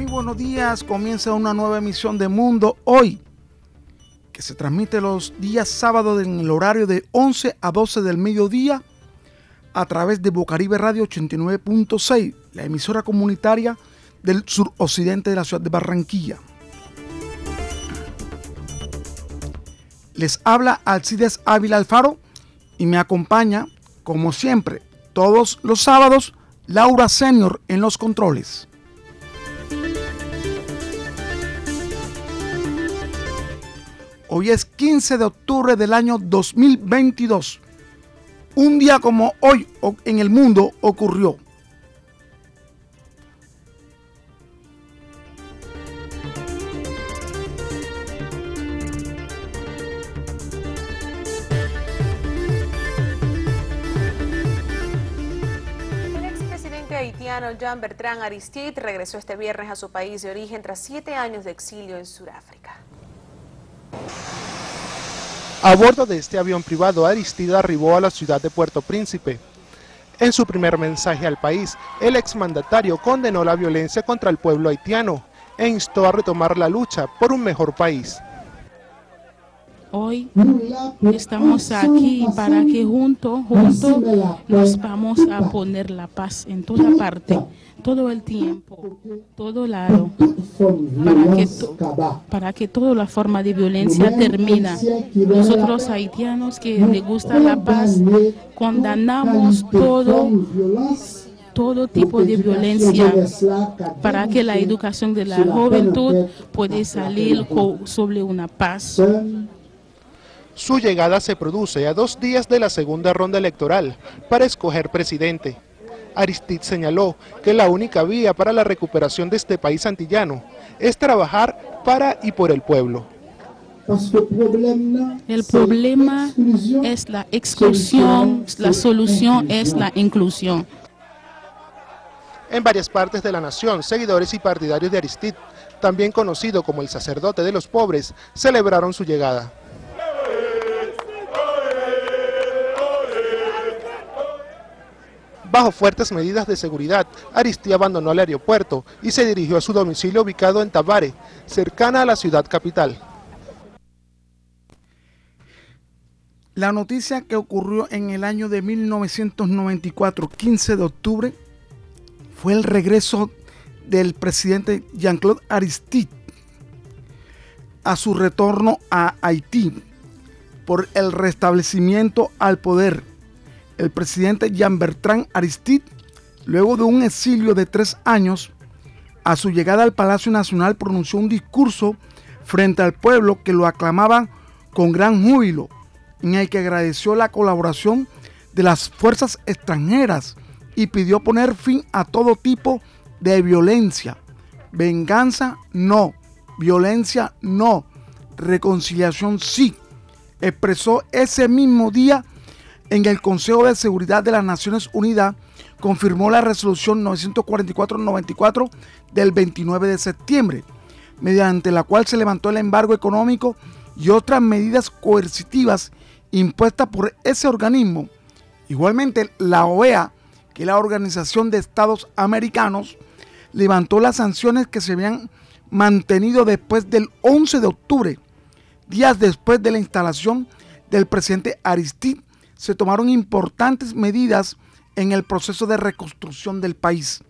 Muy buenos días, comienza una nueva emisión de Mundo Hoy, que se transmite los días sábados en el horario de 11 a 12 del mediodía a través de Bocaribe Radio 89.6, la emisora comunitaria del suroccidente de la ciudad de Barranquilla. Les habla Alcides Ávila Alfaro y me acompaña, como siempre, todos los sábados, Laura Senior en los controles. Hoy es 15 de octubre del año 2022. Un día como hoy en el mundo ocurrió. Haitiano Jean Bertrand Aristide regresó este viernes a su país de origen tras siete años de exilio en Sudáfrica. A bordo de este avión privado, Aristide arribó a la ciudad de Puerto Príncipe. En su primer mensaje al país, el exmandatario condenó la violencia contra el pueblo haitiano e instó a retomar la lucha por un mejor país. Hoy estamos aquí para que juntos, juntos nos vamos a poner la paz en toda parte, todo el tiempo, todo lado, para que, para que toda la forma de violencia termina. Nosotros haitianos que les gusta la paz, condenamos todo todo tipo de violencia para que la educación de la juventud pueda salir sobre una paz. Su llegada se produce a dos días de la segunda ronda electoral para escoger presidente. Aristide señaló que la única vía para la recuperación de este país antillano es trabajar para y por el pueblo. El problema es la exclusión, la solución es la inclusión. En varias partes de la nación, seguidores y partidarios de Aristide, también conocido como el sacerdote de los pobres, celebraron su llegada. Bajo fuertes medidas de seguridad, Aristide abandonó el aeropuerto y se dirigió a su domicilio ubicado en Tabare, cercana a la ciudad capital. La noticia que ocurrió en el año de 1994, 15 de octubre, fue el regreso del presidente Jean-Claude Aristide a su retorno a Haití por el restablecimiento al poder el presidente Jean Bertrand Aristide, luego de un exilio de tres años, a su llegada al Palacio Nacional pronunció un discurso frente al pueblo que lo aclamaba con gran júbilo, en el que agradeció la colaboración de las fuerzas extranjeras y pidió poner fin a todo tipo de violencia. Venganza no, violencia no, reconciliación sí. Expresó ese mismo día en el Consejo de Seguridad de las Naciones Unidas confirmó la resolución 944-94 del 29 de septiembre, mediante la cual se levantó el embargo económico y otras medidas coercitivas impuestas por ese organismo. Igualmente, la OEA, que es la Organización de Estados Americanos, levantó las sanciones que se habían mantenido después del 11 de octubre, días después de la instalación del presidente Aristide se tomaron importantes medidas en el proceso de reconstrucción del país.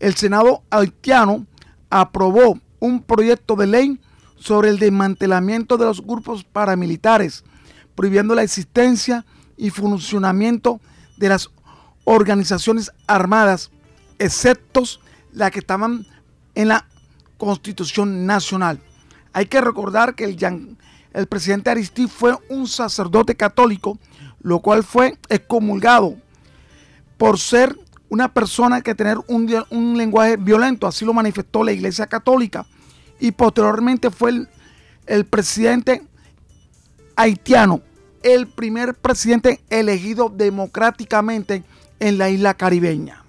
El Senado haitiano aprobó un proyecto de ley sobre el desmantelamiento de los grupos paramilitares, prohibiendo la existencia y funcionamiento de las organizaciones armadas, excepto las que estaban en la Constitución Nacional. Hay que recordar que el, el presidente Aristide fue un sacerdote católico lo cual fue excomulgado por ser una persona que tener un, lenguaje violento, así lo manifestó la Iglesia Católica, y posteriormente fue el presidente haitiano, el primer presidente elegido democráticamente en la isla caribeña.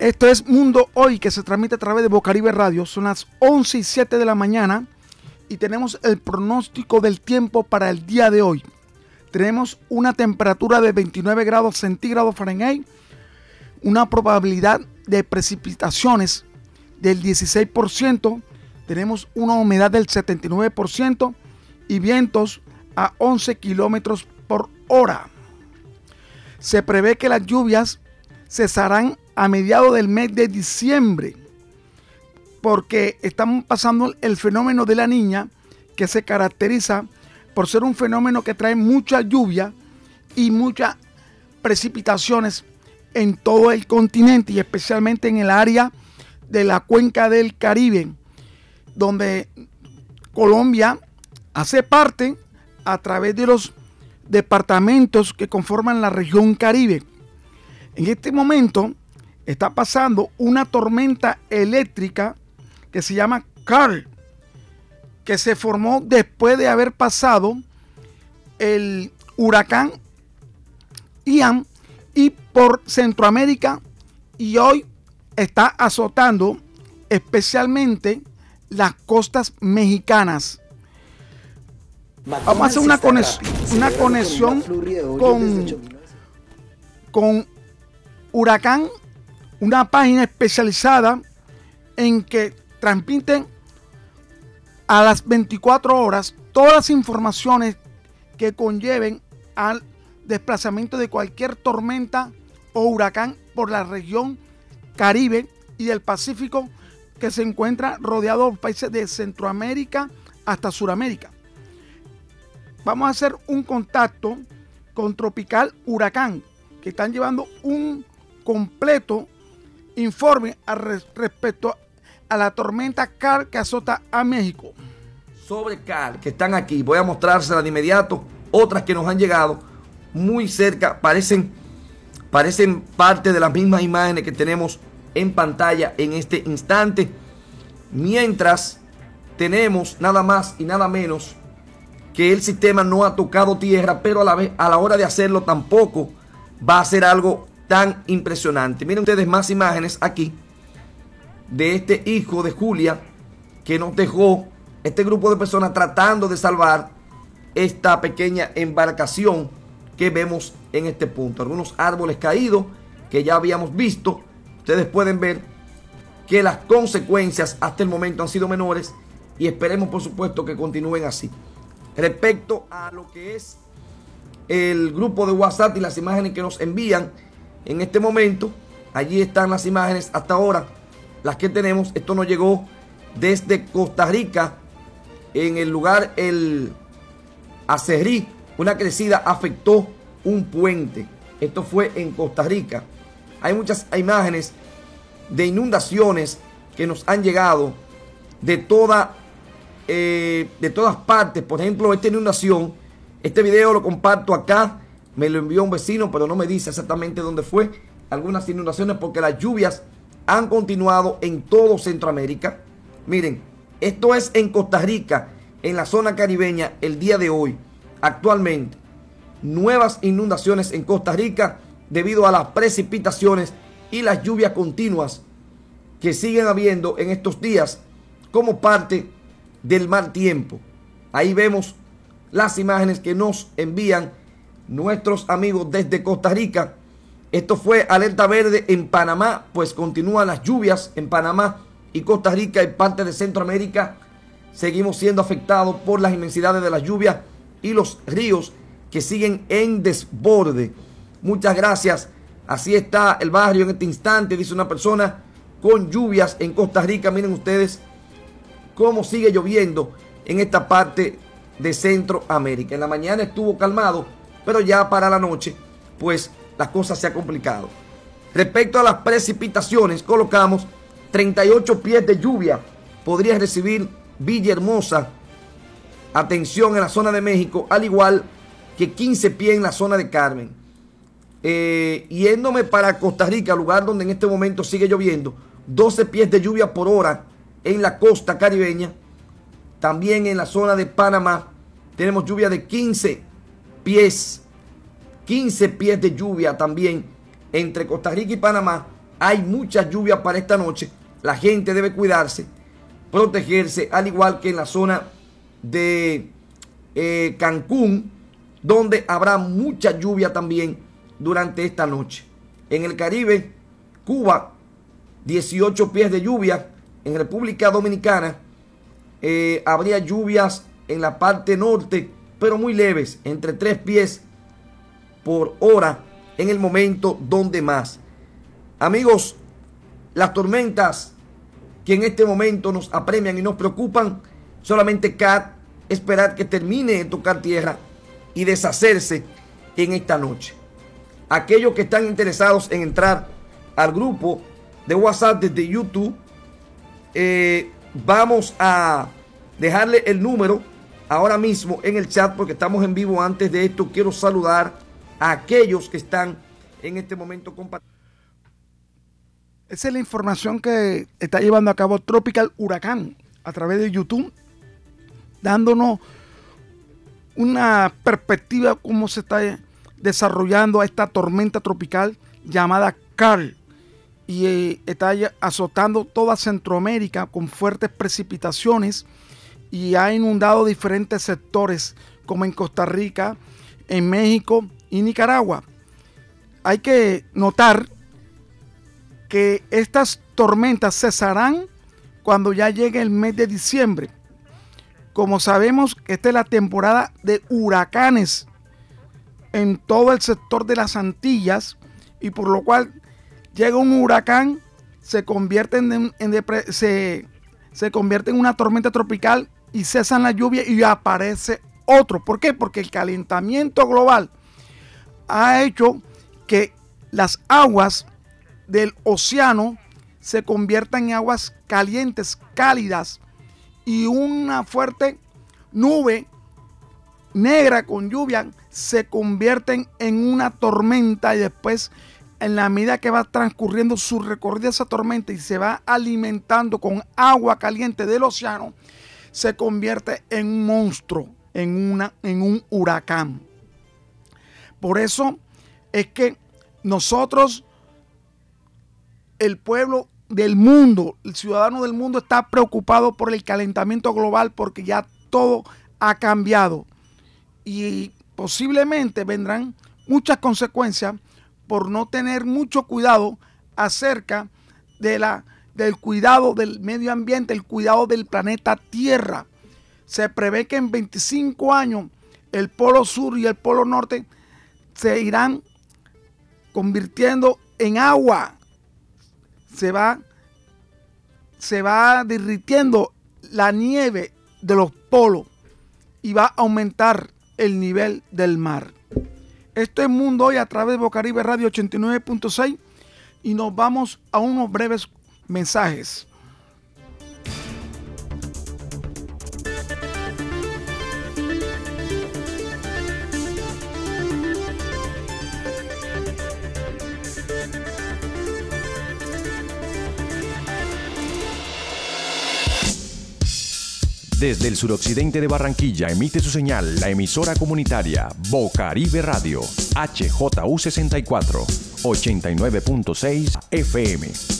Esto es Mundo Hoy que se transmite a través de Bocaribe Radio. Son las 11 y 7 de la mañana y tenemos el pronóstico del tiempo para el día de hoy. Tenemos una temperatura de 29 grados centígrados Fahrenheit, una probabilidad de precipitaciones del 16%, tenemos una humedad del 79% y vientos a 11 kilómetros por hora. Se prevé que las lluvias cesarán a mediados del mes de diciembre porque estamos pasando el fenómeno de la niña que se caracteriza por ser un fenómeno que trae mucha lluvia y muchas precipitaciones en todo el continente y especialmente en el área de la cuenca del Caribe, donde Colombia hace parte a través de los departamentos que conforman la región Caribe. En este momento está pasando una tormenta eléctrica que se llama Carl, que se formó después de haber pasado el huracán Ian y por Centroamérica y hoy está azotando especialmente las costas mexicanas. Vamos a hacer una, una conexión con, con Huracán, una página especializada en que transmiten a las 24 horas todas las informaciones que conlleven al desplazamiento de cualquier tormenta o huracán por la región Caribe y del Pacífico que se encuentra rodeado de países de Centroamérica hasta Sudamérica. Vamos a hacer un contacto con Tropical Huracán, que están llevando un completo informe respecto a la tormenta Car que azota a México. Sobre Car, que están aquí, voy a mostrárselas de inmediato. Otras que nos han llegado muy cerca, parecen, parecen parte de las mismas imágenes que tenemos en pantalla en este instante. Mientras tenemos nada más y nada menos que el sistema no ha tocado tierra, pero a la, vez, a la hora de hacerlo tampoco va a ser algo tan impresionante. Miren ustedes más imágenes aquí de este hijo de Julia que nos dejó este grupo de personas tratando de salvar esta pequeña embarcación que vemos en este punto. Algunos árboles caídos que ya habíamos visto. Ustedes pueden ver que las consecuencias hasta el momento han sido menores y esperemos por supuesto que continúen así. Respecto a lo que es el grupo de WhatsApp y las imágenes que nos envían en este momento, allí están las imágenes hasta ahora las que tenemos. Esto nos llegó desde Costa Rica, en el lugar El Acerrí. Una crecida afectó un puente. Esto fue en Costa Rica. Hay muchas imágenes de inundaciones que nos han llegado de toda eh, de todas partes. Por ejemplo, esta inundación, este video lo comparto acá. Me lo envió un vecino, pero no me dice exactamente dónde fue. Algunas inundaciones porque las lluvias han continuado en todo Centroamérica. Miren, esto es en Costa Rica, en la zona caribeña, el día de hoy, actualmente. Nuevas inundaciones en Costa Rica debido a las precipitaciones y las lluvias continuas que siguen habiendo en estos días como parte del mal tiempo. Ahí vemos las imágenes que nos envían nuestros amigos desde Costa Rica esto fue alerta verde en Panamá, pues continúan las lluvias en Panamá y Costa Rica y parte de Centroamérica. Seguimos siendo afectados por las inmensidades de las lluvias y los ríos que siguen en desborde. Muchas gracias. Así está el barrio en este instante, dice una persona, con lluvias en Costa Rica. Miren ustedes cómo sigue lloviendo en esta parte de Centroamérica. En la mañana estuvo calmado, pero ya para la noche, pues la cosa se ha complicado. Respecto a las precipitaciones, colocamos 38 pies de lluvia. Podría recibir Villahermosa. Atención en la zona de México, al igual que 15 pies en la zona de Carmen. Eh, yéndome para Costa Rica, lugar donde en este momento sigue lloviendo, 12 pies de lluvia por hora en la costa caribeña. También en la zona de Panamá tenemos lluvia de 15 pies 15 pies de lluvia también entre Costa Rica y Panamá. Hay mucha lluvia para esta noche. La gente debe cuidarse, protegerse, al igual que en la zona de eh, Cancún, donde habrá mucha lluvia también durante esta noche. En el Caribe, Cuba, 18 pies de lluvia. En República Dominicana, eh, habría lluvias en la parte norte, pero muy leves, entre 3 pies por hora en el momento donde más. Amigos, las tormentas que en este momento nos apremian y nos preocupan, solamente CAT esperar que termine de tocar tierra y deshacerse en esta noche. Aquellos que están interesados en entrar al grupo de WhatsApp desde YouTube, eh, vamos a dejarle el número ahora mismo en el chat porque estamos en vivo. Antes de esto, quiero saludar a aquellos que están en este momento compartiendo. Esa es la información que está llevando a cabo Tropical Huracán a través de YouTube, dándonos una perspectiva cómo se está desarrollando esta tormenta tropical llamada Carl y eh, está azotando toda Centroamérica con fuertes precipitaciones y ha inundado diferentes sectores como en Costa Rica, en México y Nicaragua. Hay que notar que estas tormentas cesarán cuando ya llegue el mes de diciembre. Como sabemos, esta es la temporada de huracanes en todo el sector de las Antillas y por lo cual llega un huracán, se convierte en, se, se convierte en una tormenta tropical y cesan la lluvia y aparece otro. ¿Por qué? Porque el calentamiento global ha hecho que las aguas del océano se conviertan en aguas calientes, cálidas, y una fuerte nube negra con lluvia se convierten en una tormenta y después en la medida que va transcurriendo su recorrido esa tormenta y se va alimentando con agua caliente del océano, se convierte en un monstruo, en, una, en un huracán. Por eso es que nosotros el pueblo del mundo, el ciudadano del mundo está preocupado por el calentamiento global porque ya todo ha cambiado y posiblemente vendrán muchas consecuencias por no tener mucho cuidado acerca de la, del cuidado del medio ambiente, el cuidado del planeta Tierra. Se prevé que en 25 años el polo sur y el polo norte se irán convirtiendo en agua se va, se va derritiendo la nieve de los polos y va a aumentar el nivel del mar. Esto es Mundo Hoy a través de Bocaribe Radio 89.6 y nos vamos a unos breves mensajes. Desde el suroccidente de Barranquilla emite su señal la emisora comunitaria Bocaribe Radio, HJU 64, 89.6 FM.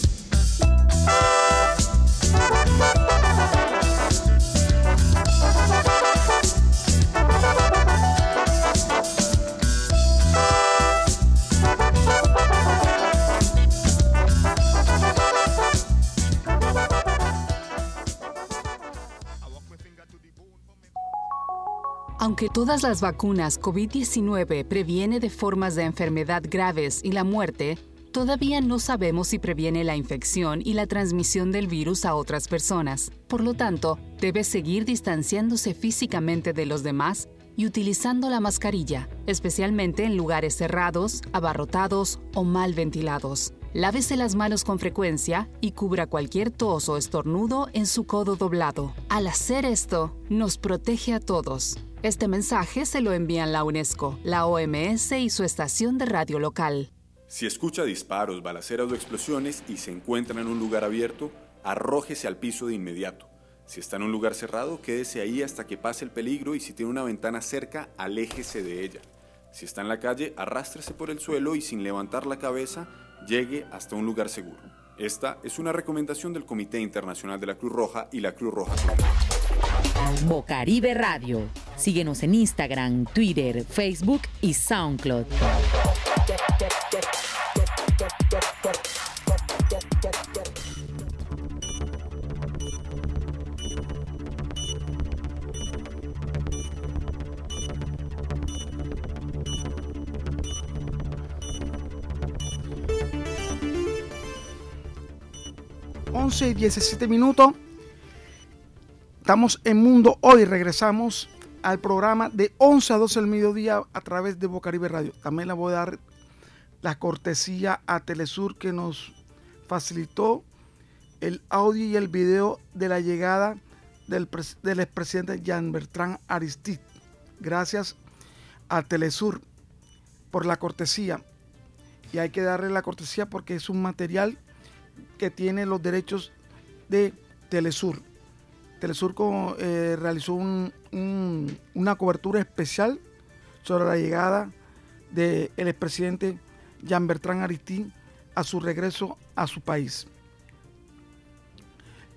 Aunque todas las vacunas COVID-19 previene de formas de enfermedad graves y la muerte, todavía no sabemos si previene la infección y la transmisión del virus a otras personas. Por lo tanto, debe seguir distanciándose físicamente de los demás y utilizando la mascarilla, especialmente en lugares cerrados, abarrotados o mal ventilados. Lávese las manos con frecuencia y cubra cualquier tos o estornudo en su codo doblado. Al hacer esto, nos protege a todos. Este mensaje se lo envían la UNESCO, la OMS y su estación de radio local. Si escucha disparos, balaceras o explosiones y se encuentra en un lugar abierto, arrójese al piso de inmediato. Si está en un lugar cerrado, quédese ahí hasta que pase el peligro y si tiene una ventana cerca, aléjese de ella. Si está en la calle, arrástrese por el suelo y sin levantar la cabeza, llegue hasta un lugar seguro. Esta es una recomendación del Comité Internacional de la Cruz Roja y la Cruz Roja Bocaribe Radio. Síguenos en Instagram, Twitter, Facebook y SoundCloud. 11 y 17 minutos. Estamos en Mundo Hoy. Regresamos al programa de 11 a 12 del mediodía a través de Bocaribe Radio. También le voy a dar la cortesía a Telesur que nos facilitó el audio y el video de la llegada del, del expresidente Jean Bertrand Aristide. Gracias a Telesur por la cortesía. Y hay que darle la cortesía porque es un material que tiene los derechos de Telesur. Telesur eh, realizó una cobertura especial sobre la llegada del expresidente Jean Bertrand Aristide a su regreso a su país.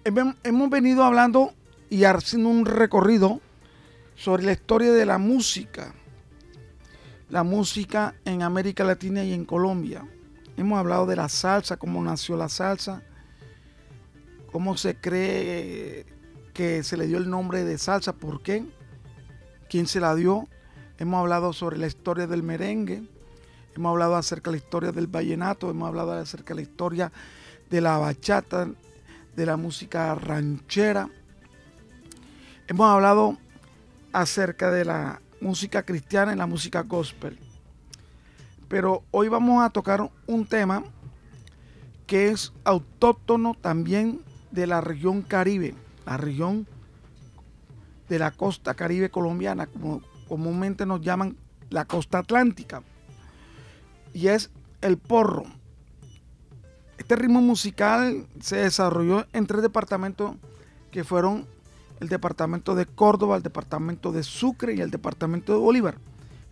Hemos venido hablando y haciendo un recorrido sobre la historia de la música, la música en América Latina y en Colombia. Hemos hablado de la salsa, cómo nació la salsa, cómo se cree que se le dio el nombre de salsa, por qué, quién se la dio. Hemos hablado sobre la historia del merengue, hemos hablado acerca de la historia del vallenato, hemos hablado acerca de la historia de la bachata, de la música ranchera. Hemos hablado acerca de la música cristiana y la música gospel. Pero hoy vamos a tocar un tema que es autóctono también de la región Caribe, la región de la costa caribe colombiana, como comúnmente nos llaman la costa atlántica, y es el porro. Este ritmo musical se desarrolló en tres departamentos que fueron el departamento de Córdoba, el departamento de Sucre y el departamento de Bolívar,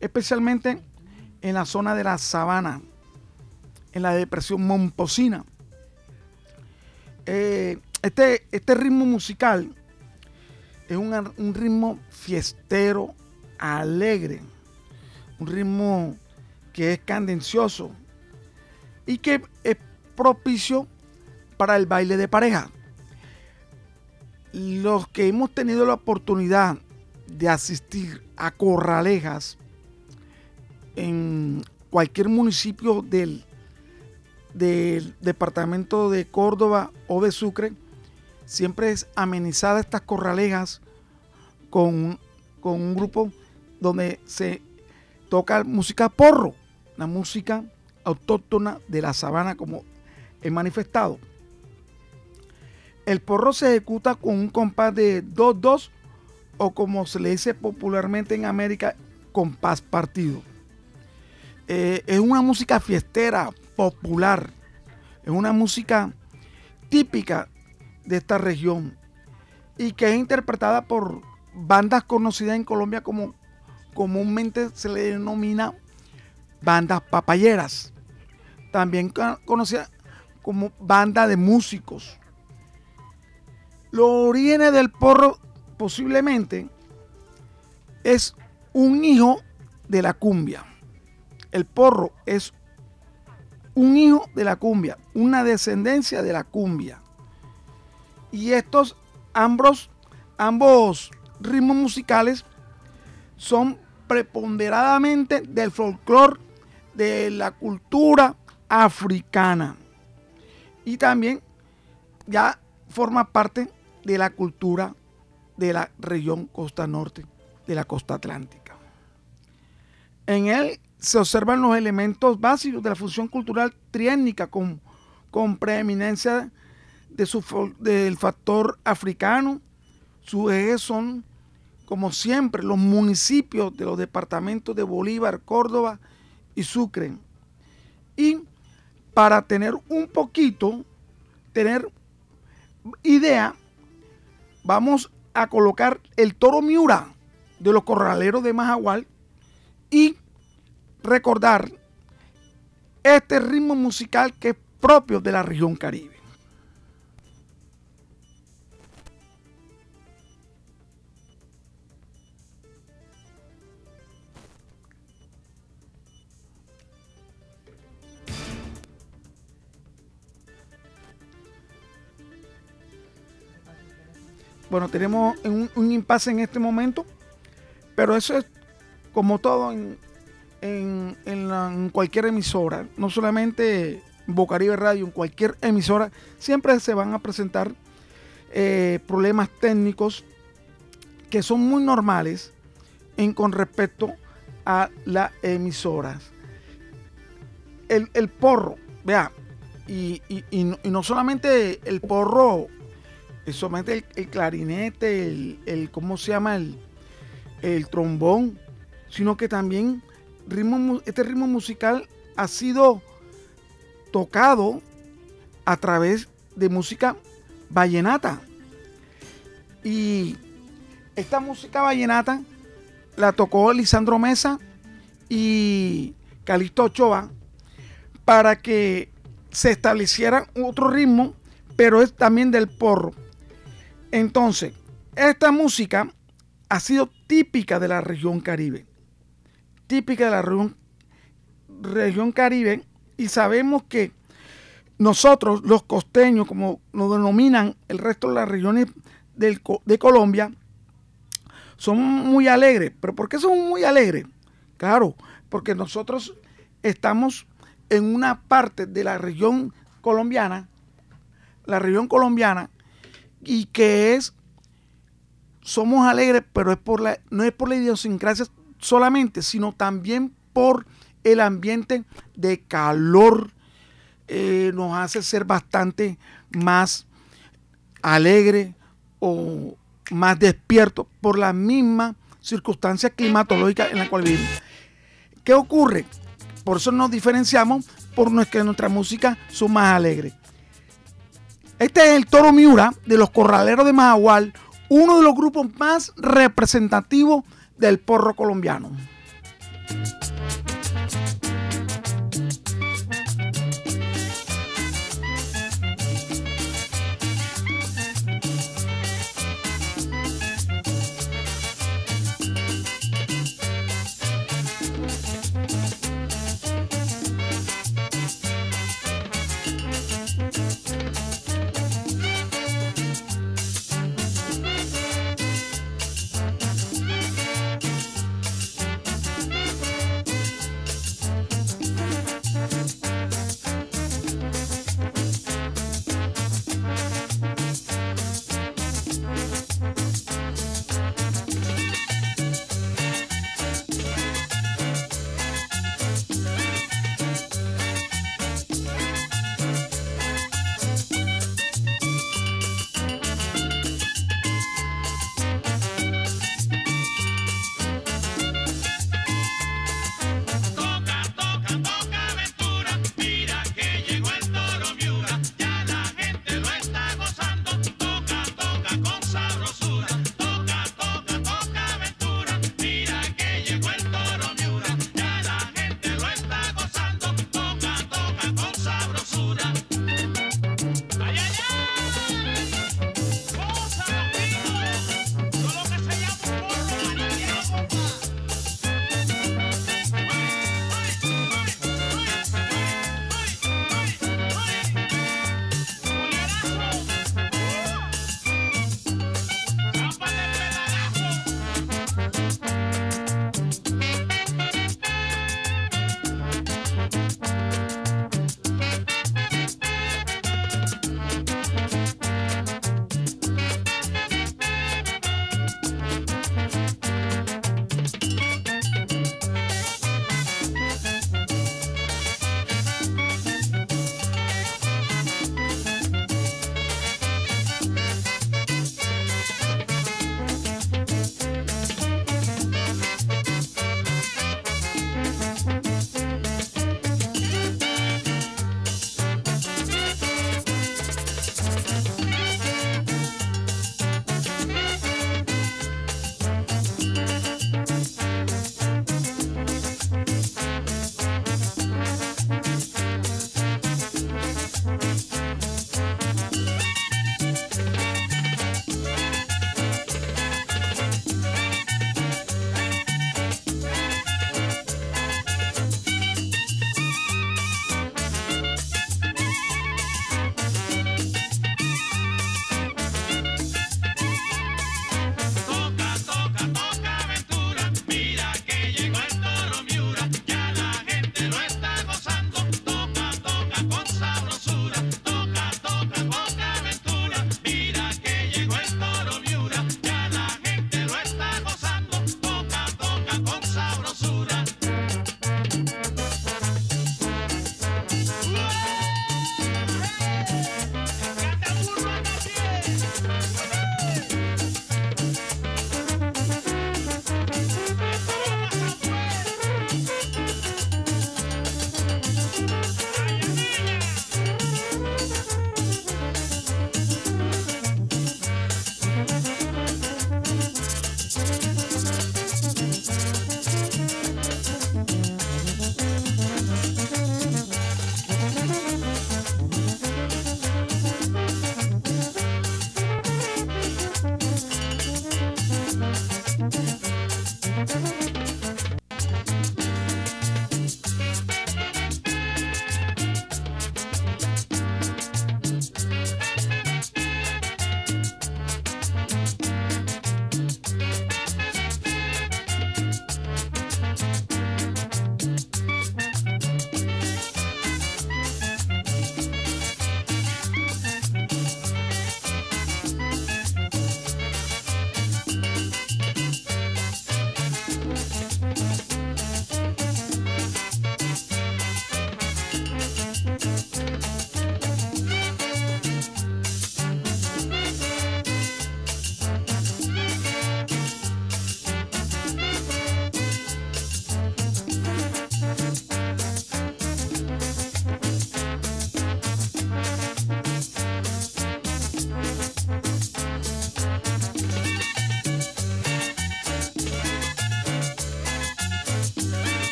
especialmente en la zona de la sabana, en la depresión Momposina. Eh, este, este ritmo musical es un, ritmo fiestero, alegre, un ritmo que es candencioso y que es propicio para el baile de pareja. Los que hemos tenido la oportunidad de asistir a corralejas en cualquier municipio del, del departamento de Córdoba o de Sucre, siempre es amenizada estas corralejas con, con un grupo donde se toca música porro, la música autóctona de la sabana como he manifestado. El porro se ejecuta con un compás de 2-2 o como se le dice popularmente en América, compás partido. Eh, es una música fiestera, popular, es una música típica de esta región y que es interpretada por bandas conocidas en Colombia como comúnmente se le denomina bandas papayeras, también conocida como banda de músicos. Los orígenes del porro posiblemente es un hijo de la cumbia el porro es un hijo de la cumbia, una descendencia de la cumbia. Y estos ambos, ambos ritmos musicales son preponderadamente del folclore de la cultura africana. Y también ya forma parte de la cultura de la región costa norte, de la costa atlántica. En él se observan los elementos básicos de la función cultural triétnica con, con preeminencia de su, del factor africano. Sus ejes son, como siempre, los municipios de los departamentos de Bolívar, Córdoba y Sucre. Y para tener un poquito, tener idea, vamos a colocar el toro Miura de los corraleros de Majagual y recordar este ritmo musical que es propio de la región caribe. Bueno, tenemos un, impasse en este momento, pero eso es como todo en, en, en cualquier emisora, no solamente Bocaribe Radio, en cualquier emisora, siempre se van a presentar eh, problemas técnicos que son muy normales en, con respecto a las emisoras. El, el porro, vea, y, y- no, y no solamente el porro, solamente el, clarinete, el, el- ¿cómo se llama? El, el trombón, sino que también ritmo, este ritmo musical ha sido tocado a través de música vallenata. Y esta música vallenata la tocó Lisandro Mesa y Calixto Ochoa para que se estableciera otro ritmo, pero es también del porro. Entonces, esta música ha sido típica de la región Caribe. Típica de la región, Caribe. Y sabemos que nosotros, los costeños, como nos denominan el resto de las regiones de Colombia, somos muy alegres. ¿Pero por qué somos muy alegres? Claro, porque nosotros estamos en una parte de la región colombiana, la región colombiana, y que es, somos alegres, pero es por la, no es por la idiosincrasia solamente, sino también por el ambiente de calor, eh, nos hace ser bastante más alegre o más despierto por la misma circunstancia climatológica en la cual vivimos. ¿Qué ocurre? Por eso nos diferenciamos por nuestra, nuestra música son más alegres. Este es el Toro Miura de los Corraleros de Majagual, uno de los grupos más representativos del porro colombiano.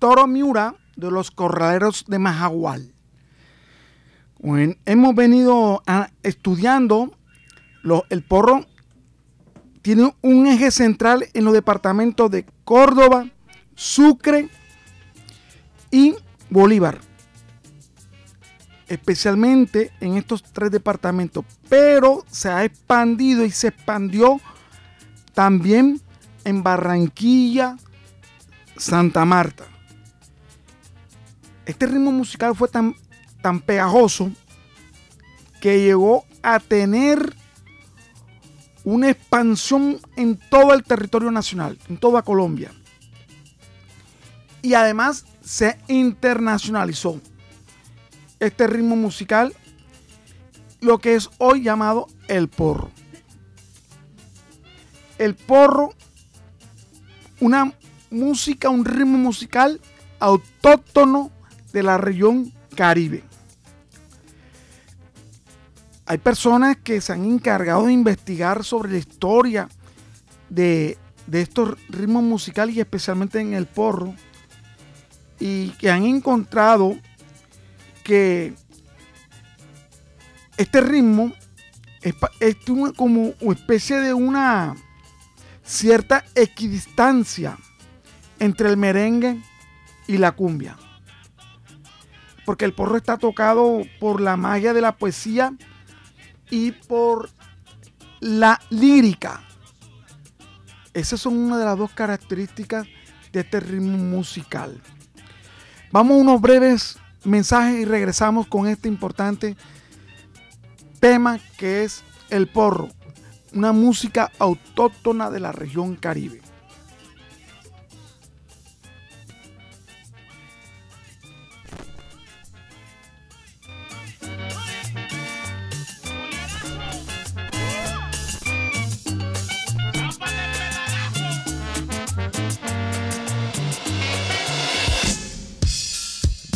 Toro Miura de los Corraleros de Majagual. hemos venido estudiando el porro tiene un eje central en los departamentos de Córdoba, Sucre y Bolívar. Especialmente en estos tres departamentos. Pero se ha expandido y se expandió también en Barranquilla, Santa Marta este ritmo musical fue tan, tan pegajoso que llegó a tener una expansión en todo el territorio nacional, en toda Colombia. Y además se internacionalizó este ritmo musical, lo que es hoy llamado el porro. El porro, una música, un ritmo musical autóctono de la región Caribe. Hay personas que se han encargado de investigar sobre la historia de, estos ritmos musicales y especialmente en el porro y que han encontrado que este ritmo es, como una especie de una cierta equidistancia entre el merengue y la cumbia. Porque el porro está tocado por la magia de la poesía y por la lírica. Esas son una de las dos características de este ritmo musical. Vamos a unos breves mensajes y regresamos con este importante tema que es el porro, una música autóctona de la región caribe.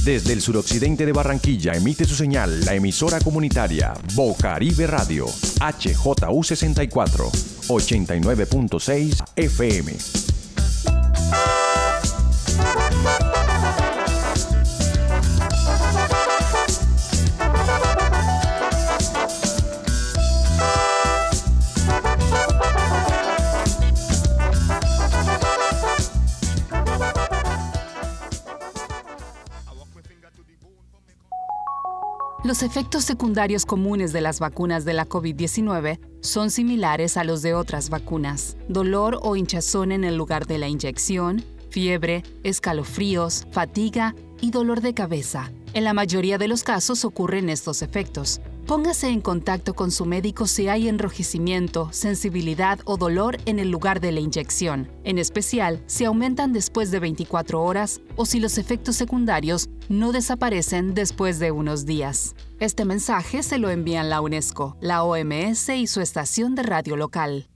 Desde el suroccidente de Barranquilla emite su señal la emisora comunitaria Bocaribe Radio, HJU 64, 89.6 FM. Los efectos secundarios comunes de las vacunas de la COVID-19 son similares a los de otras vacunas. Dolor o hinchazón en el lugar de la inyección, fiebre, escalofríos, fatiga y dolor de cabeza. En la mayoría de los casos ocurren estos efectos, Póngase en contacto con su médico si hay enrojecimiento, sensibilidad o dolor en el lugar de la inyección, en especial si aumentan después de 24 horas o si los efectos secundarios no desaparecen después de unos días. Este mensaje se lo envían la UNESCO, la OMS y su estación de radio local.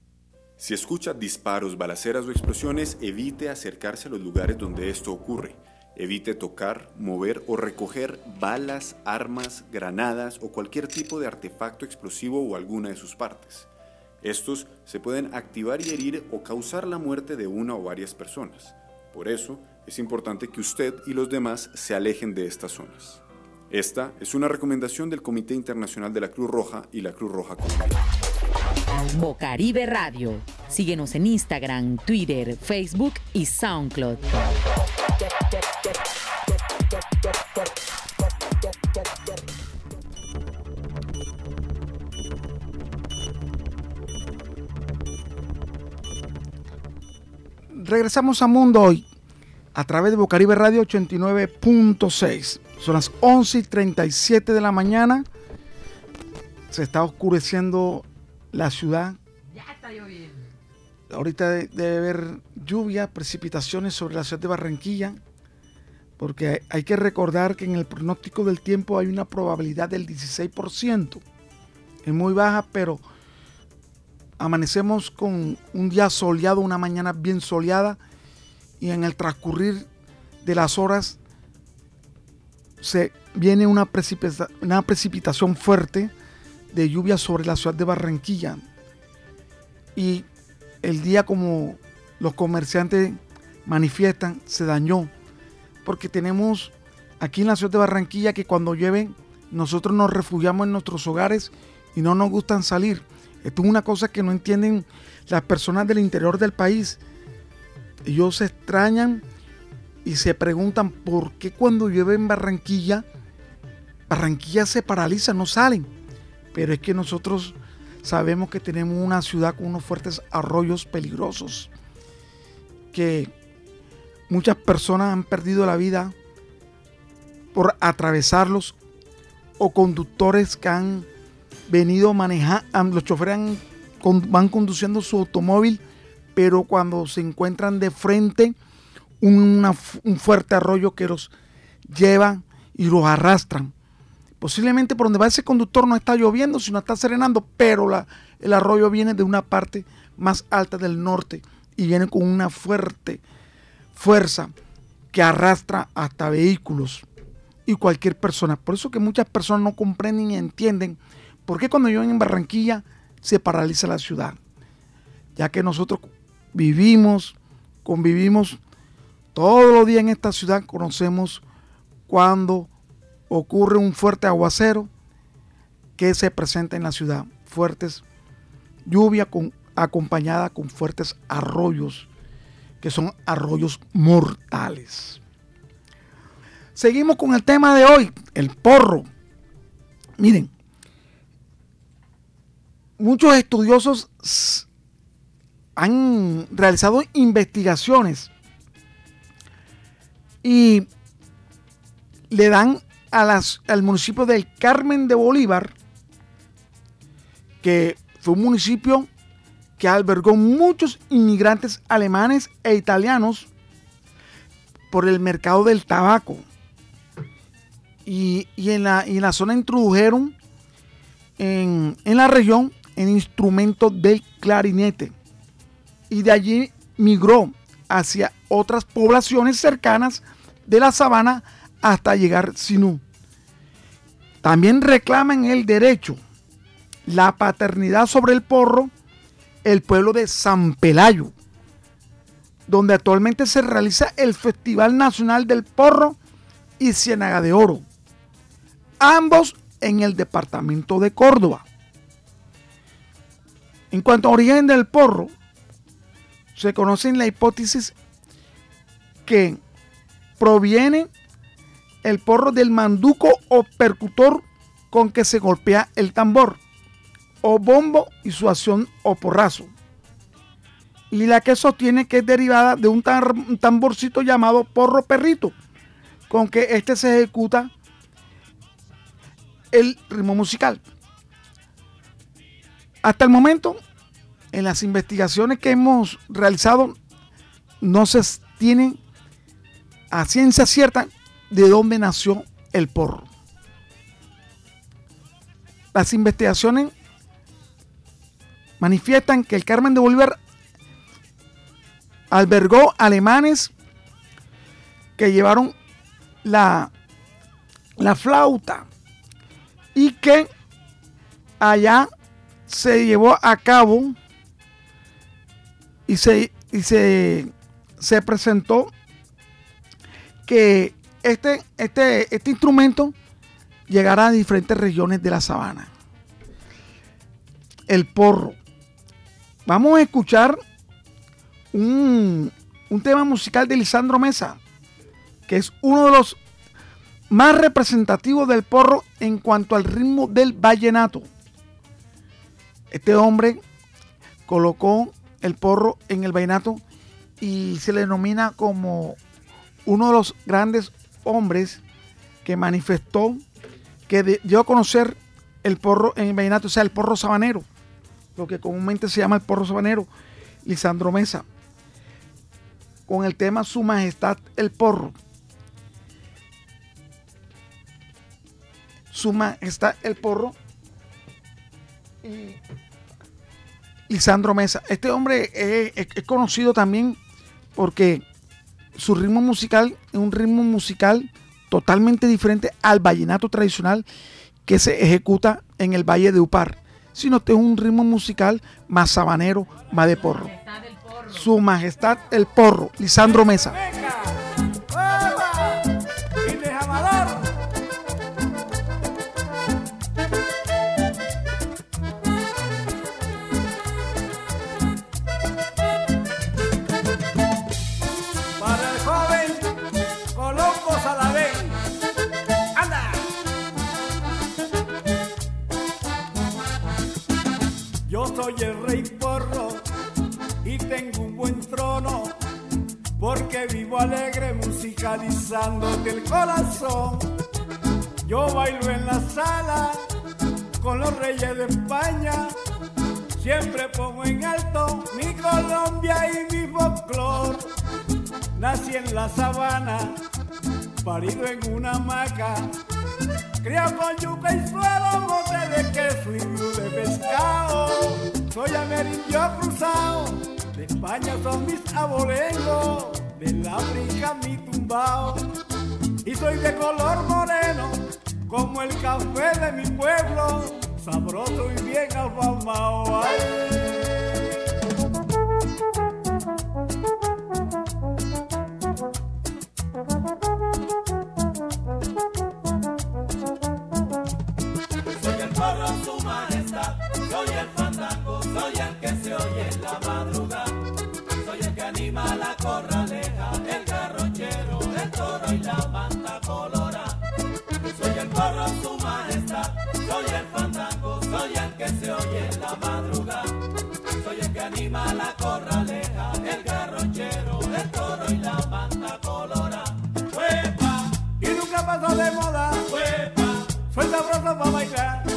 Si escucha disparos, balaceras o explosiones, evite acercarse a los lugares donde esto ocurre. Evite tocar, mover o recoger balas, armas, granadas o cualquier tipo de artefacto explosivo o alguna de sus partes. Estos se pueden activar y herir o causar la muerte de una o varias personas. Por eso, es importante que usted y los demás se alejen de estas zonas. Esta es una recomendación del Comité Internacional de la Cruz Roja y la Cruz Roja Colombiana. Bocaribe Radio. Síguenos en Instagram, Twitter, Facebook y SoundCloud. Regresamos a Mundo Hoy a través de Bocaribe Radio 89.6. Son las 11 y 37 de la mañana. Se está oscureciendo la ciudad. Ya está lloviendo. Ahorita debe haber lluvia, precipitaciones sobre la ciudad de Barranquilla, porque hay que recordar que en el pronóstico del tiempo hay una probabilidad del 16%. Es muy baja, pero amanecemos con un día soleado, una mañana bien soleada, y en el transcurrir de las horas se viene una, una precipitación fuerte de lluvia sobre la ciudad de Barranquilla. Y el día como los comerciantes manifiestan, se dañó. Porque tenemos aquí en la ciudad de Barranquilla que cuando llueve nosotros nos refugiamos en nuestros hogares y no nos gustan salir. Esto es una cosa que no entienden las personas del interior del país. Ellos se extrañan y se preguntan por qué cuando llueve en Barranquilla, Barranquilla se paraliza, no salen. Pero es que nosotros Sabemos que tenemos una ciudad con unos fuertes arroyos peligrosos, que muchas personas han perdido la vida por atravesarlos o conductores que han venido a manejar, los choferes van conduciendo su automóvil, pero cuando se encuentran de frente, un fuerte arroyo que los lleva y los arrastran. Posiblemente por donde va ese conductor no está lloviendo, sino está serenando, pero el arroyo viene de una parte más alta del norte y viene con una fuerte fuerza que arrastra hasta vehículos y cualquier persona. Por eso que muchas personas no comprenden ni entienden por qué cuando llueve en Barranquilla se paraliza la ciudad. Ya que nosotros vivimos, convivimos todos los días en esta ciudad, conocemos cuando ocurre un fuerte aguacero que se presenta en la ciudad. Fuertes lluvia con, acompañada con fuertes arroyos, que son arroyos mortales. Seguimos con el tema de hoy, el porro. Miren, muchos estudiosos han realizado investigaciones y le dan al municipio del Carmen de Bolívar, que fue un municipio que albergó muchos inmigrantes alemanes e italianos por el mercado del tabaco. Y, en, la, en, la, zona introdujeron en, en la región el instrumento del clarinete. Y de allí migró hacia otras poblaciones cercanas de la sabana hasta llegar Sinú. También reclaman el derecho, la paternidad sobre el porro, el pueblo de San Pelayo, donde actualmente se realiza el Festival Nacional del Porro y Ciénaga de Oro, ambos en el departamento de Córdoba. En cuanto a origen del porro, se conoce en la hipótesis que proviene el porro del manduco o percutor con que se golpea el tambor, o bombo y su acción o porrazo. Y la que sostiene que es derivada de un, tamborcito llamado porro perrito, con que este se ejecuta el ritmo musical. Hasta el momento, en las investigaciones que hemos realizado, no se tiene a ciencia cierta de dónde nació el porro. Las investigaciones manifiestan que el Carmen de Bolívar albergó alemanes que llevaron la, la flauta y que allá se llevó a cabo y se, y se, se presentó que este, este, este instrumento llegará a diferentes regiones de la sabana. El porro. Vamos a escuchar un, un tema musical de Lisandro Mesa, que es uno de los más representativos del porro en cuanto al ritmo del vallenato. Este hombre colocó el porro en el vallenato y se le denomina como uno de los grandes hombres que manifestó que dio a conocer el porro en el vallenato, o sea, el porro sabanero, lo que comúnmente se llama el porro sabanero, Lisandro Mesa, con el tema Su Majestad el Porro. Su Majestad el Porro y Lisandro Mesa. Este hombre es conocido también porque su ritmo musical es un ritmo musical totalmente diferente al vallenato tradicional que se ejecuta en el Valle de Upar, sino que es un ritmo musical más sabanero, más de porro. Su Majestad el Porro, Lisandro Mesa. Porque vivo alegre musicalizándote el corazón. Yo bailo en la sala con los reyes de España, Siempre pongo en alto mi Colombia y mi folclor. Nací en la sabana, parido en una hamaca. Criado con yuca y suelo, bote de queso y de pescado. Soy amerindio cruzado, de España son mis abuelos, del África mi tumbao. Y soy de color moreno, como el café de mi pueblo, sabroso y bien afamado. Corraleja, el garrochero, el toro y la manta colora. ¡Huepa! Y nunca pasó de moda. ¡Huepa! Soy sabroso para bailar.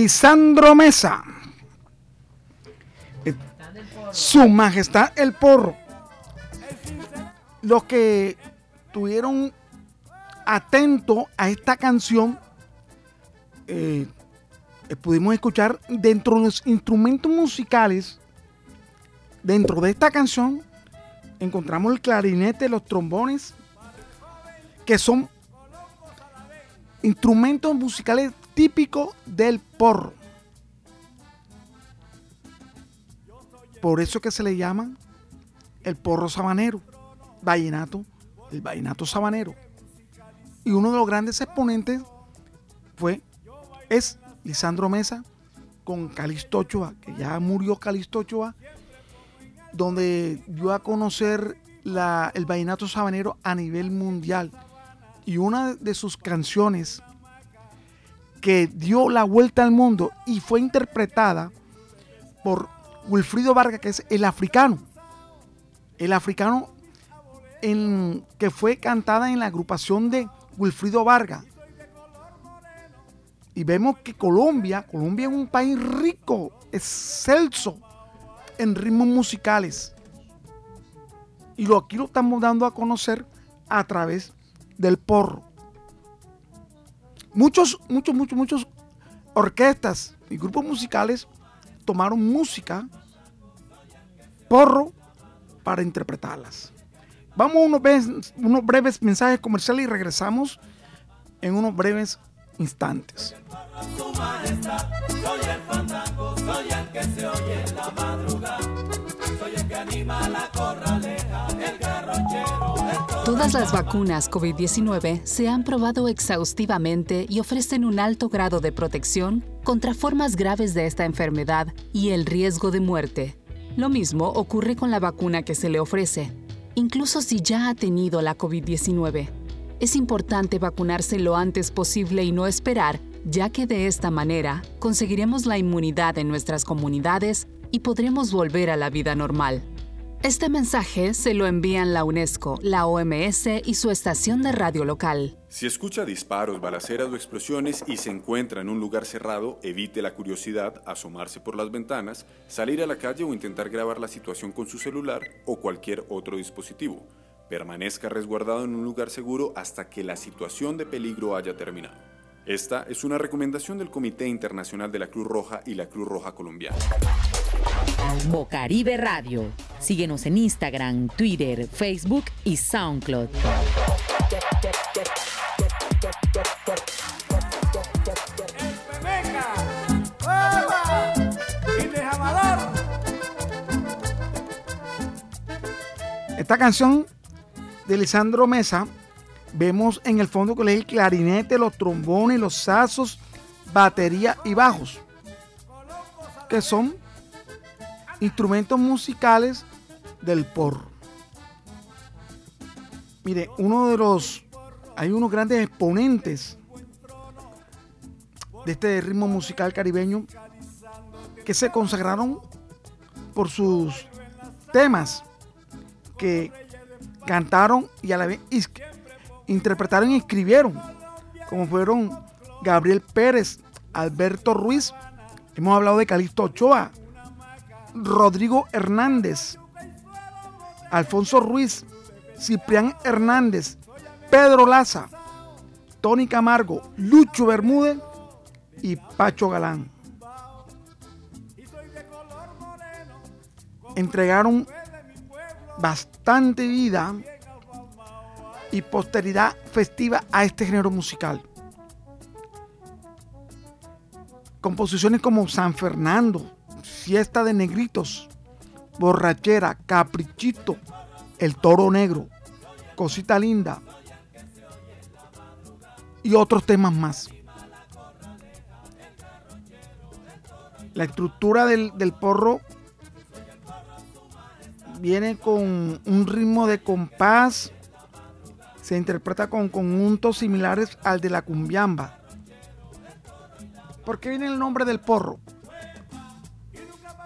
Lisandro Mesa. Eh, Su Majestad el Porro. Los que tuvieron atento a esta canción, eh, eh, pudimos escuchar dentro de los instrumentos musicales, dentro de esta canción, encontramos el clarinete, los trombones, que son instrumentos musicales típicos del porro. Por eso que se le llama el porro sabanero, vallenato, el vallenato sabanero. Y uno de los grandes exponentes fue, es Lisandro Mesa con Calixto Ochoa, que ya murió Calixto Ochoa, donde dio a conocer la- el vallenato sabanero a nivel mundial. Y una de sus canciones que dio la vuelta al mundo y fue interpretada por Wilfrido Vargas, que es el africano. El africano en, que fue cantada en la agrupación de Wilfrido Vargas, Y vemos que Colombia, Colombia es un país rico, excelso en ritmos musicales. Y lo aquí lo estamos dando a conocer a través del porro. Muchos, muchos, muchos, muchos orquestas y grupos musicales tomaron música porro para interpretarlas. Vamos a unos breves, unos breves mensajes comerciales y regresamos en unos breves instantes. Soy el que anima la corraleja, Todas las vacunas COVID-19 se han probado exhaustivamente y ofrecen un alto grado de protección contra formas graves de esta enfermedad y el riesgo de muerte. Lo mismo ocurre con la vacuna que se le ofrece, incluso si ya ha tenido la COVID-19. Es importante vacunarse lo antes posible y no esperar, ya que de esta manera conseguiremos la inmunidad en nuestras comunidades y podremos volver a la vida normal. Este mensaje se lo envían la UNESCO, la OMS y su estación de radio local. Si escucha disparos, balaceras o explosiones y se encuentra en un lugar cerrado, evite la curiosidad, asomarse por las ventanas, salir a la calle o intentar grabar la situación con su celular o cualquier otro dispositivo. Permanezca resguardado en un lugar seguro hasta que la situación de peligro haya terminado. Esta es una recomendación del Comité Internacional de la Cruz Roja y la Cruz Roja Colombiana. Bocaribe Radio. Síguenos en Instagram, Twitter, Facebook y SoundCloud. Esta canción de Lisandro Mesa, vemos en el fondo que el clarinete, los trombones, los sazos, batería y bajos, que son instrumentos musicales del porro. Mire, uno de los, hay unos grandes exponentes de este ritmo musical caribeño que se consagraron por sus temas que cantaron y a la vez interpretaron y escribieron, como fueron Gabriel Pérez, Alberto Ruiz, hemos hablado de Calixto Ochoa, Rodrigo Hernández, Alfonso Ruiz, Ciprián Hernández, Pedro Laza, Tony Camargo, Lucho Bermúdez y Pacho Galán. Entregaron bastante vida y posteridad festiva a este género musical. Composiciones como San Fernando, Fiesta de Negritos, Borrachera, Caprichito, El Toro Negro, Cosita Linda y otros temas más. La estructura del, del porro viene con un ritmo de compás, se interpreta con conjuntos similares al de la cumbiamba. ¿Por qué viene el nombre del porro?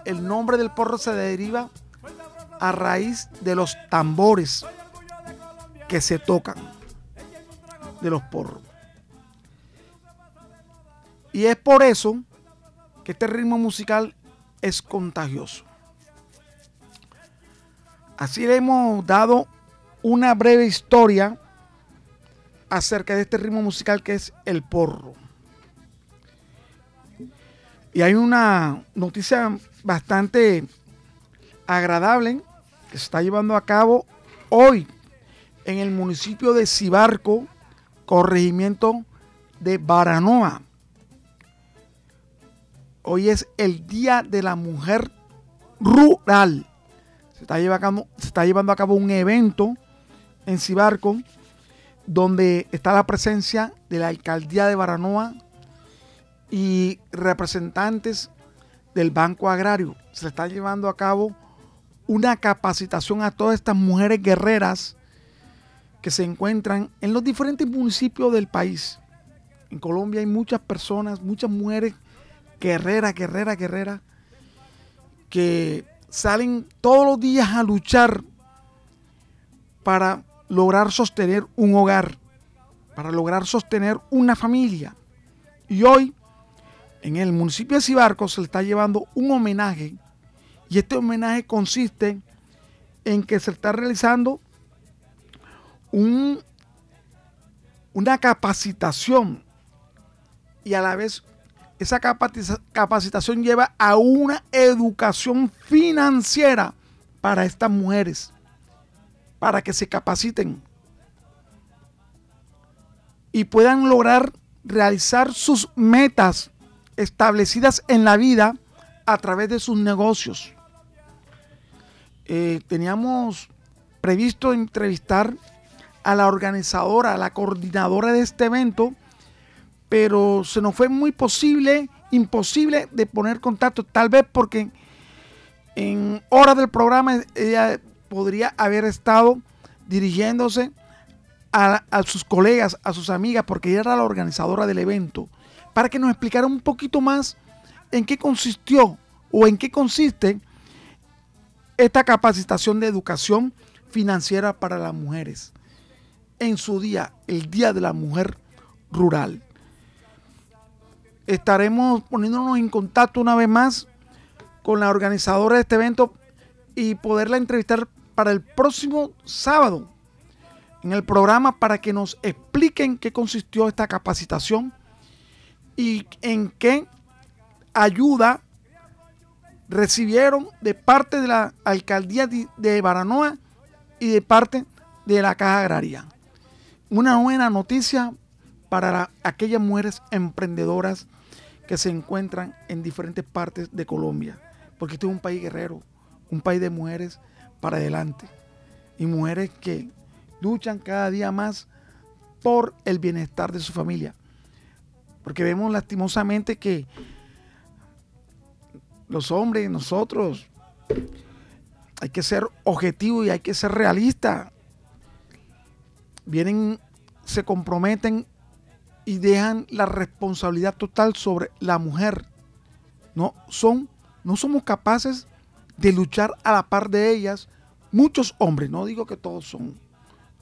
El nombre del porro se deriva a raíz de los tambores que se tocan de los porros. Y es por eso que este ritmo musical es contagioso. Así le hemos dado una breve historia acerca de este ritmo musical que es el porro. Y hay una noticia bastante agradable que se está llevando a cabo hoy en el municipio de Cibarco, corregimiento de Baranoa. Hoy es el Día de la Mujer Rural. Se está, llevando, se está llevando a cabo un evento en Cibarco donde está la presencia de la alcaldía de Baranoa y representantes del Banco Agrario. Se está llevando a cabo una capacitación a todas estas mujeres guerreras que se encuentran en los diferentes municipios del país. En Colombia hay muchas personas, muchas mujeres guerreras, guerreras, guerreras, que salen todos los días a luchar para lograr sostener un hogar, para lograr sostener una familia. Y hoy, en el municipio de Cibarco, se le está llevando un homenaje. Y este homenaje consiste en que se está realizando un, una capacitación y a la vez esa capacitación lleva a una educación financiera para estas mujeres, para que se capaciten y puedan lograr realizar sus metas establecidas en la vida a través de sus negocios. Eh, teníamos previsto entrevistar a la organizadora, a la coordinadora de este evento, pero se nos fue muy posible, imposible de poner contacto, tal vez porque en hora del programa ella podría haber estado dirigiéndose a, a, sus colegas, a sus amigas, porque ella era la organizadora del evento, para que nos explicara un poquito más en qué consistió o en qué consiste esta capacitación de educación financiera para las mujeres en su día, el Día de la Mujer Rural. Estaremos poniéndonos en contacto una vez más con la organizadora de este evento y poderla entrevistar para el próximo sábado en el programa para que nos expliquen qué consistió esta capacitación y en qué ayuda recibieron de parte de la alcaldía de Baranoa y de parte de la Caja Agraria. Una buena noticia para aquellas mujeres emprendedoras que se encuentran en diferentes partes de Colombia, porque este es un país guerrero, un país de mujeres para adelante y mujeres que luchan cada día más por el bienestar de su familia. Porque vemos lastimosamente que los hombres, nosotros, hay que ser objetivos y hay que ser realistas. Vienen, se comprometen y dejan la responsabilidad total sobre la mujer. No, son, no somos capaces de luchar a la par de ellas. Muchos hombres, no digo que todos son,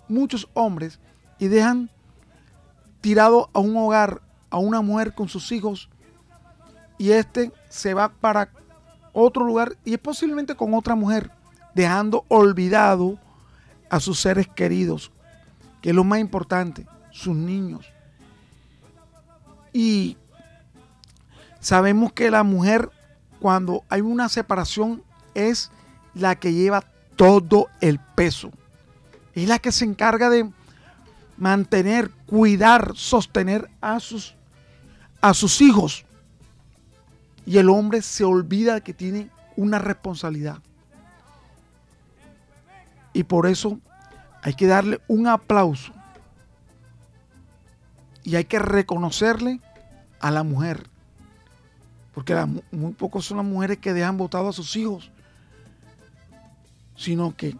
muchos hombres, y dejan tirado a un hogar, a una mujer con sus hijos, y este se va para otro lugar y es posiblemente con otra mujer, dejando olvidado a sus seres queridos, que es lo más importante, sus niños. Y sabemos que la mujer, cuando hay una separación, es la que lleva todo el peso. Es la que se encarga de mantener, cuidar, sostener a sus, a sus hijos. Y el hombre se olvida que tiene una responsabilidad. Y por eso hay que darle un aplauso y hay que reconocerle a la mujer. Porque muy pocos son las mujeres que dejan votado a sus hijos. Sino que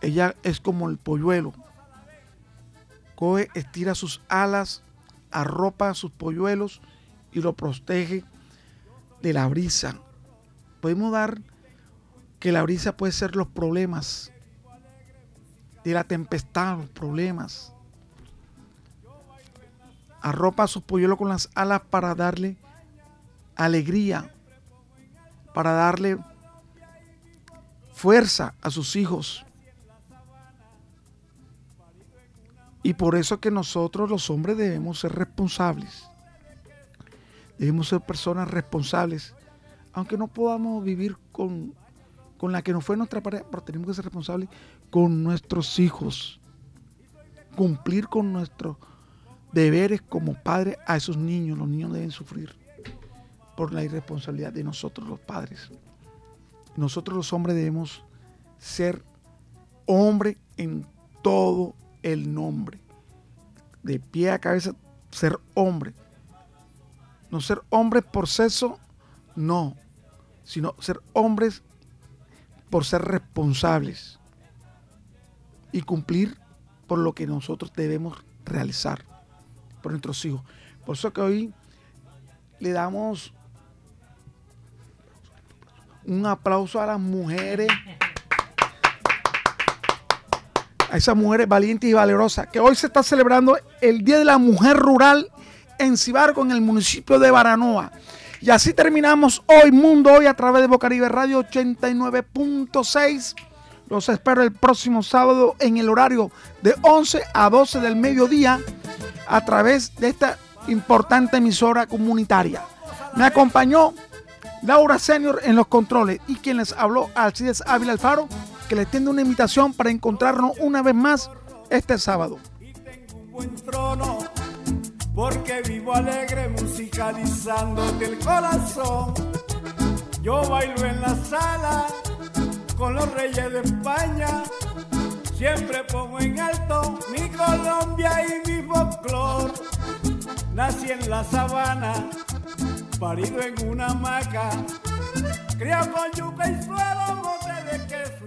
ella es como el polluelo. Coge, estira sus alas, arropa a sus polluelos y lo protege de la brisa. Podemos dar que la brisa puede ser los problemas, de la tempestad, los problemas, arropa a sus polluelos con las alas para darle alegría, para darle fuerza a sus hijos. Y por eso que nosotros los hombres debemos ser responsables. Debemos ser personas responsables. Aunque no podamos vivir con, con la que no fue nuestra pareja, pero tenemos que ser responsables con nuestros hijos. Cumplir con nuestro deberes como padres a esos niños. Los niños deben sufrir por la irresponsabilidad de nosotros los padres. Nosotros los hombres debemos ser hombre en todo el nombre. De pie a cabeza, ser hombre. No ser hombres por sexo, no. Sino ser hombres por ser responsables y cumplir por lo que nosotros debemos realizar por nuestros hijos. Por eso que hoy le damos un aplauso a las mujeres, a esas mujeres valientes y valerosas, que hoy se está celebrando el Día de la Mujer Rural en Cibargo, en el municipio de Baranoa. Y así terminamos hoy Mundo Hoy a través de Bocaribe Radio 89.6. Los espero el próximo sábado en el horario de 11 a 12 del mediodía a través de esta importante emisora comunitaria. Me acompañó Laura Senior en los controles y quien les habló Alcides Ávila Alfaro, que les tiende una invitación para encontrarnos una vez más este sábado. porque vivo alegre musicalizando del corazón. Yo bailo en la sala con los reyes de España. Siempre pongo en alto mi Colombia y mi folclor. Nací en la sabana, parido en una hamaca, criado con yuca y suelo, mote de queso.